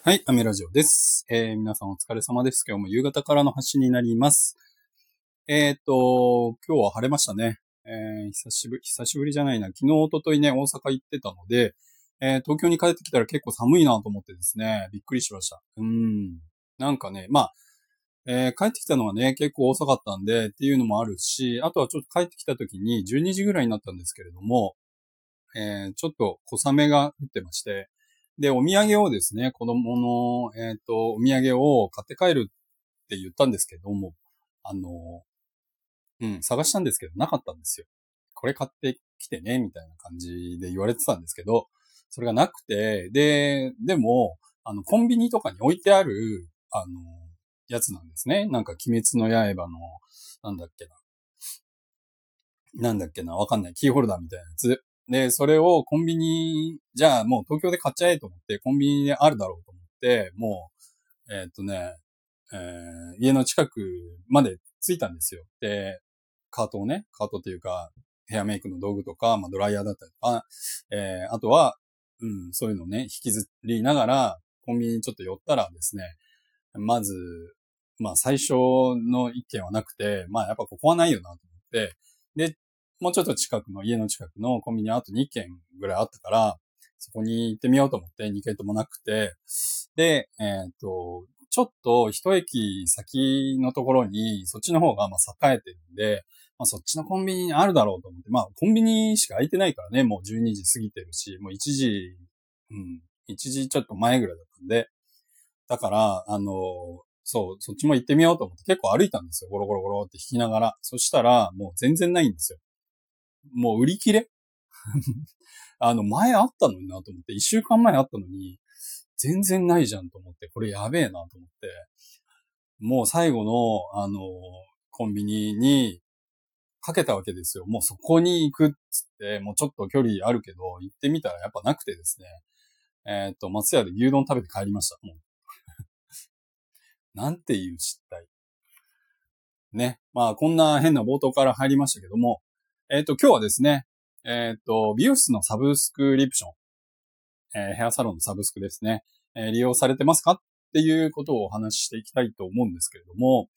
はい、アメラジオです。えー、皆さんお疲れ様です。今日も夕方からの発信になります。えー、っと、今日は晴れましたね。えー、久しぶり、久しぶりじゃないな。昨日、一昨日ね、大阪行ってたので、えー、東京に帰ってきたら結構寒いなと思ってですね、びっくりしました。うん。なんかね、まあ、えー帰ってきたのはね、結構遅かったんでっていうのもあるし、あとはちょっと帰ってきた時に12時ぐらいになったんですけれども、えーちょっと小雨が降ってまして、で、お土産をですね、子供の、えっ、と、お土産を買って帰るって言ったんですけども、あの、うん、探したんですけど、なかったんですよ。これ買ってきてね、みたいな感じで言われてたんですけど、それがなくて、で、でも、あの、コンビニとかに置いてある、あの、やつなんですね。なんか、鬼滅の刃の、なんだっけな。なんだっけな、わかんない。キーホルダーみたいなやつ。で、それをコンビニ、じゃあもう東京で買っちゃえと思って、コンビニであるだろうと思って、もう、えーっとね、えー家の近くまで着いたんですよ。で、カートをね、カートっていうか、ヘアメイクの道具とか、まあドライヤーだったりとか、えーあとは、うん、そういうのをね、引きずりながら、コンビニにちょっと寄ったらですね、まず、まあ最初の一軒はなくて、まあやっぱここはないよなと思って、で、もうちょっと近くの、家の近くのコンビニあと2軒ぐらいあったから、そこに行ってみようと思って2軒ともなくて、で、えっ、と、ちょっと一駅先のところに、そっちの方がまあ栄えてるんで、まあそっちのコンビニあるだろうと思って、まあコンビニしか空いてないからね、もう12時過ぎてるし、もう1時、うん、1時ちょっと前ぐらいだったんで、だから、あの、そう、そっちも行ってみようと思って結構歩いたんですよ。ゴロゴロゴロって引きながら。そしたら、もう全然ないんですよ。もう売り切れ？あの、前あったのになと思って、一週間前あったのに、全然ないじゃんと思って、これやべえなと思って、もう最後の、あの、コンビニにかけたわけですよ。もうそこに行くっつって、もうちょっと距離あるけど、行ってみたらやっぱなくてですね、えっ、と、松屋で牛丼食べて帰りました。もう なんていう失態。ね。まあ、こんな変な冒頭から入りましたけども、えっ、と、今日はですね、えっ、と、美容室のサブスクリプション、えーヘアサロンのサブスクですね、え利用されてますかっていうことをお話ししていきたいと思うんですけれども、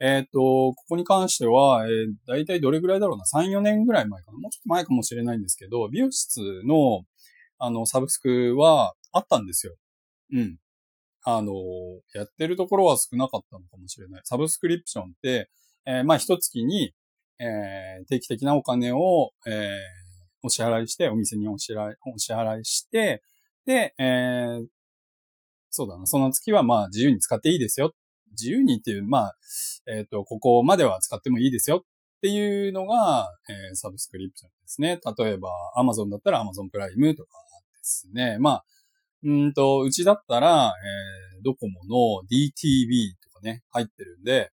えっ、と、ここに関しては、えー、大体どれぐらいだろうな、3、4年ぐらい前かな、もうちょっと前かもしれないんですけど、美容室の、あの、サブスクはあったんですよ。うん。あの、やってるところは少なかったのかもしれない。サブスクリプションって、えーまあ、一月に、えー定期的なお金を、えーお支払いして、お店にお支払い、お支払いして、で、えーそうだな、その月はまあ自由に使っていいですよ。自由にっていう、まあ、えっ、と、ここまでは使ってもいいですよっていうのが、えーサブスクリプションですね。例えば、Amazon だったら Amazon プライムとかですね。まあ、うんと、うちだったら、えードコモの DTV とかね、入ってるんで、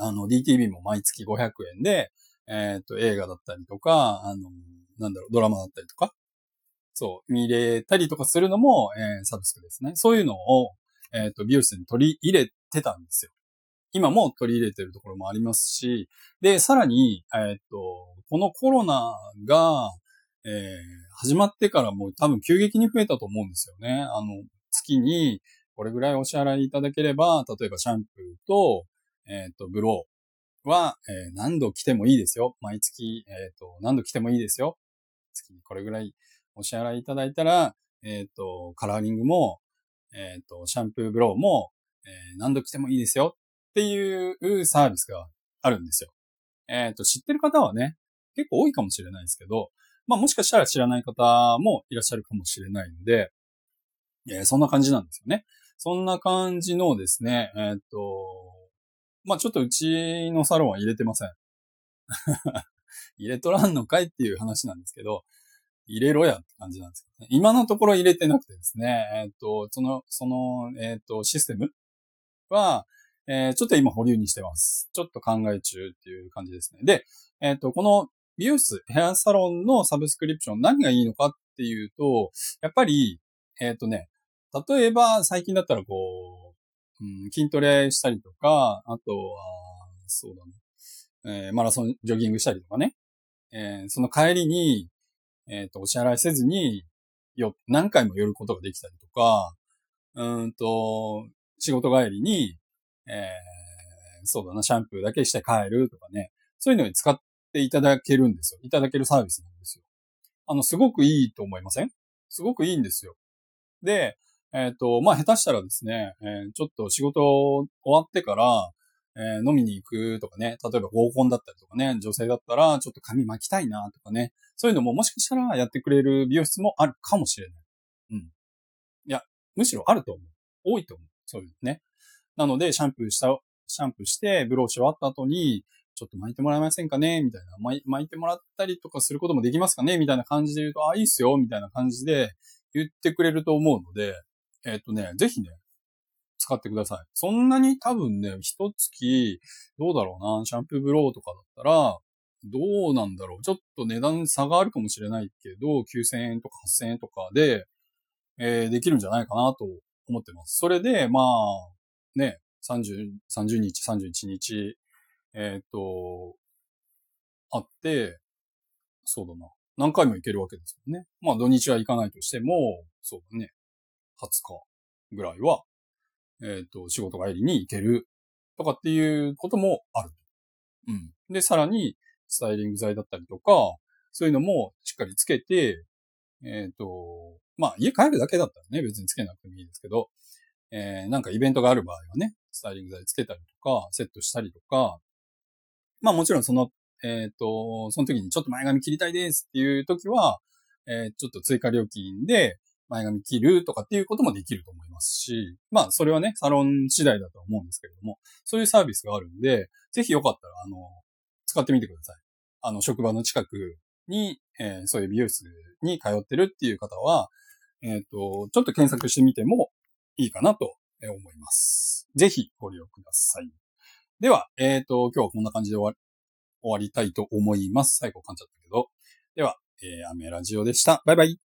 あの、DTV も毎月500円で、えっ、と、映画だったりとか、あの、なんだろう、ドラマだったりとか、そう、見れたりとかするのも、えーサブスクですね。そういうのを、えっ、と、美容室に取り入れてたんですよ。今も取り入れてるところもありますし、で、さらに、えっ、と、このコロナが、えー始まってからもう多分急激に増えたと思うんですよね。あの、月にこれぐらいお支払いいただければ、例えばシャンプーと、えっ、と、ブローは、えー何度来てもいいですよ。毎月、えっ、と、何度来てもいいですよ。月にこれぐらいお支払いいただいたら、えっ、と、カラーリングも、えっ、と、シャンプー、ブローも、え何度来てもいいですよっていうサービスがあるんですよ。えっ、と、知ってる方はね、結構多いかもしれないですけど、まあもしかしたら知らない方もいらっしゃるかもしれないので、えそんな感じなんですよね。そんな感じのですね、えっ、と、まあちょっとうちのサロンは入れてません。入れとらんのかいっていう話なんですけど、入れろやって感じなんですけどね。今のところ入れてなくてですね、えっ、と、その、その、えっ、と、システムは、えーちょっと今保留にしてます。ちょっと考え中っていう感じですね。で、えっ、と、この美容室、ヘアサロンのサブスクリプション何がいいのかっていうと、やっぱり、えっ、とね、例えば最近だったらこう、うん、筋トレしたりとか、あとは、そうだね、えーマラソン、ジョギングしたりとかね、えーその帰りに、えっ、と、お支払いせずに、よ、何回も寄ることができたりとか、うんと、仕事帰りに、えー、そうだな、シャンプーだけして帰るとかね、そういうのに使っていただけるんですよ。いただけるサービスなんですよ。あの、すごくいいと思いません？すごくいいんですよ。で、えっ、ー、と、まあ、下手したらですね、えー、ちょっと仕事終わってから、えー、飲みに行くとかね、例えば合コンだったりとかね、女性だったらちょっと髪巻きたいなとかね、そういうのももしかしたらやってくれる美容室もあるかもしれない。うん。いや、むしろあると思う。多いと思う。そういうね。なので、シャンプーした、シャンプーして、ブローし終わった後に、ちょっと巻いてもらえませんかね？みたいな。巻いてもらったりとかすることもできますかね？みたいな感じで言うと、あ、いいっすよみたいな感じで言ってくれると思うので、えっ、とね、ぜひね、使ってください。そんなに多分ね、一月、どうだろうな、シャンプーブローとかだったら、どうなんだろう。ちょっと値段差があるかもしれないけど、9000円とか8000円とかで、えー、できるんじゃないかなと思ってます。それで、まあ、ね、30、30日、31日、えっ、ー、と、あって、そうだな。何回も行けるわけですよね。まあ土日は行かないとしても、そうだね。20日ぐらいは、えっ、ー、と、仕事帰りに行けるとかっていうこともある。うん。で、さらに、スタイリング剤だったりとか、そういうのもしっかりつけて、えっ、ー、と、まあ、家帰るだけだったらね、別につけなくてもいいですけど、えー、なんかイベントがある場合はね、スタイリング剤つけたりとか、セットしたりとか、まあもちろんその、えっ、ー、と、その時にちょっと前髪切りたいですっていう時は、えー、ちょっと追加料金で前髪切るとかっていうこともできると思いますし、まあそれはね、サロン次第だと思うんですけれども、そういうサービスがあるんで、ぜひよかったら、あの、使ってみてください。あの、職場の近くに、えー、そういう美容室に通ってるっていう方は、えっ、ー、と、ちょっと検索してみてもいいかなと思います。ぜひご利用ください。では、えっ、ー、と、今日はこんな感じで終わり終わりたいと思います。最後噛んじゃったけど。では、えー、アメラジオでした。バイバイ。